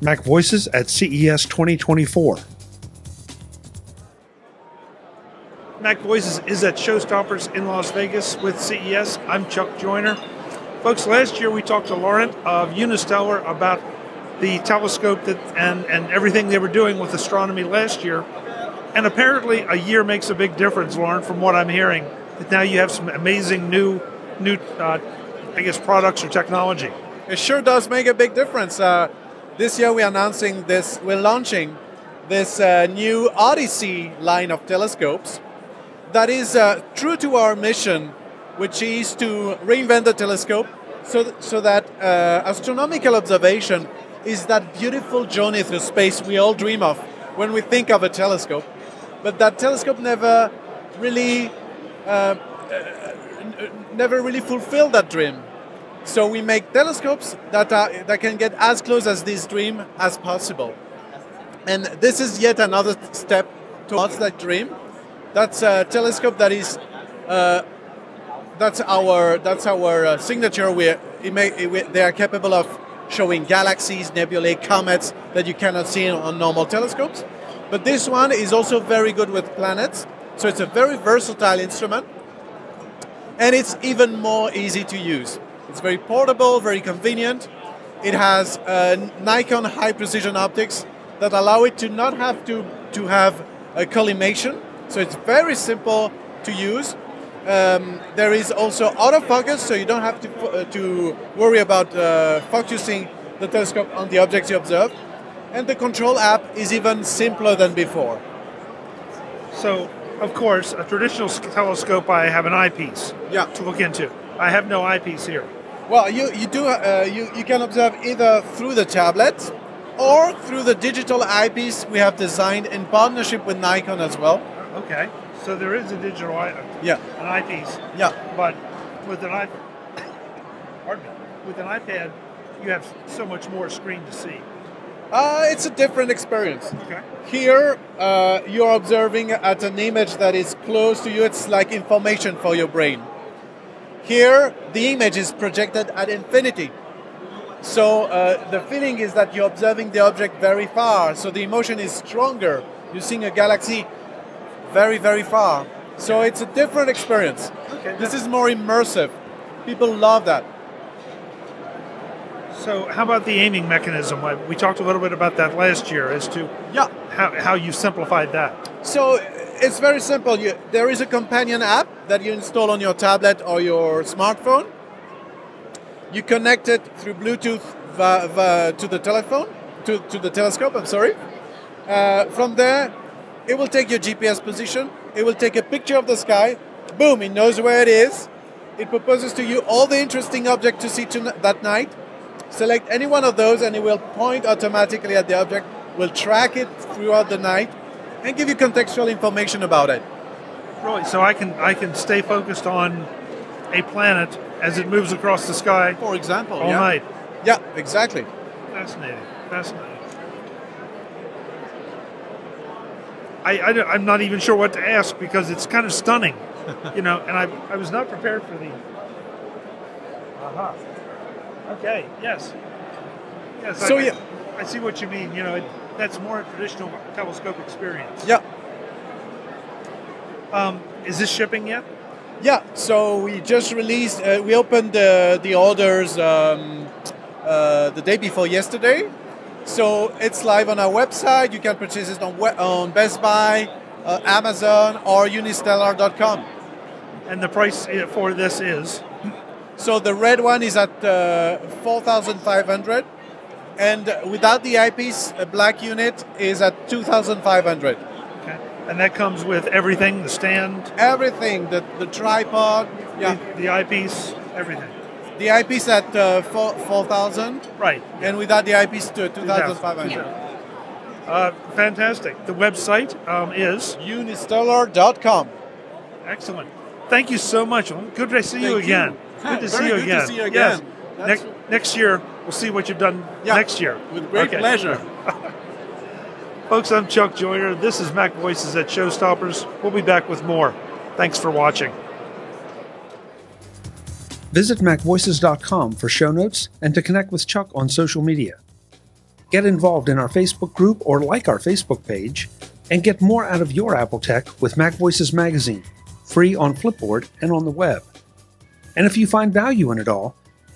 Mac Voices at CES 2024. Mac Voices is at Showstoppers in Las Vegas with CES. I'm Chuck Joiner. Folks, last year we talked to Laurent of Unistellar about the telescope that, and, and everything they were doing with astronomy last year. And apparently, a year makes a big difference, Laurent, from what I'm hearing. That now you have some amazing new, new, uh, I guess, products or technology. It sure does make a big difference. Uh, this year we're announcing this, we're launching this uh, new Odyssey line of telescopes that is uh, true to our mission, which is to reinvent the telescope so, th- so that uh, astronomical observation is that beautiful journey through space we all dream of when we think of a telescope. But that telescope never really, uh, never really fulfilled that dream. So we make telescopes that are that can get as close as this dream as possible. And this is yet another step towards that dream. That's a telescope that is uh, that's our that's our uh, signature. We, they are capable of showing galaxies, nebulae, comets that you cannot see on normal telescopes. But this one is also very good with planets. So it's a very versatile instrument, and it's even more easy to use. It's very portable, very convenient. It has uh, Nikon high precision optics that allow it to not have to, to have a collimation. So it's very simple to use. Um, there is also autofocus, so you don't have to, uh, to worry about uh, focusing the telescope on the objects you observe. And the control app is even simpler than before. So, of course, a traditional telescope, I have an eyepiece Yeah. to look into. I have no eyepiece here. Well, you, you do uh, you, you can observe either through the tablet or through the digital eyepiece we have designed in partnership with Nikon as well. Okay, so there is a digital eye, Yeah, an eyepiece, yeah, but with an iPad, pardon me, with an iPad, you have so much more screen to see. uh, it's a different experience. Okay. Here, uh, you're observing at an image that is close to you. It's like information for your brain. Here, the image is projected at infinity. So uh, the feeling is that you're observing the object very far. So the emotion is stronger. You're seeing a galaxy very, very far. So it's a different experience. Okay. This is more immersive. People love that. So, how about the aiming mechanism? We talked a little bit about that last year as to Yeah. how, how you simplified that. So it's very simple. You, there is a companion app that you install on your tablet or your smartphone. You connect it through Bluetooth va- va- to the telephone, to, to the telescope, I'm sorry. Uh, from there, it will take your GPS position, it will take a picture of the sky, boom, it knows where it is. It proposes to you all the interesting objects to see to, that night. Select any one of those and it will point automatically at the object, will track it throughout the night, and give you contextual information about it. Really, so I can I can stay focused on a planet as it moves across the sky For example, all yeah. night. Yeah, exactly. Fascinating. Fascinating. I, I, am not even sure what to ask because it's kind of stunning, you know, and I, I was not prepared for the. Aha. Okay, yes. Yes, So, I, yeah. I see what you mean. You know, it, that's more a traditional telescope experience. Yeah, Um, is this shipping yet? yeah. So we just released. Uh, we opened uh, the orders um, uh, the day before yesterday. So it's live on our website. You can purchase it on on Best Buy, uh, Amazon, or Unistellar.com. And the price uh, for this is So the red one is at uh, 4,500, and without the eyepiece, a black unit is at 2,500. okay, and that comes with everything: the stand, Everything, the, the tripod, yeah, the, the eyepiece, everything. the eyepiece at uh, 4 4,000, Right. and without the eyepiece to 2,500. Uh, fantastic. The website um, is Unistellar.com. excellent. Thank you so much. Good to see you Thank you. again. Good to Very see you again. good to see you again. Yes. Next, next year, we'll see what you've done Yeah, next year. With great Okay. pleasure. Folks, I'm Chuck Joiner. This is Mac Voices at Showstoppers. We'll be back with more. Thanks for watching. Visit MacVoices.com for show notes and to connect with Chuck on social media. Get involved in our Facebook group or like our Facebook page, and get more out of your Apple tech with Mac Voices Magazine, free on Flipboard and on the web. And if you find value in it all,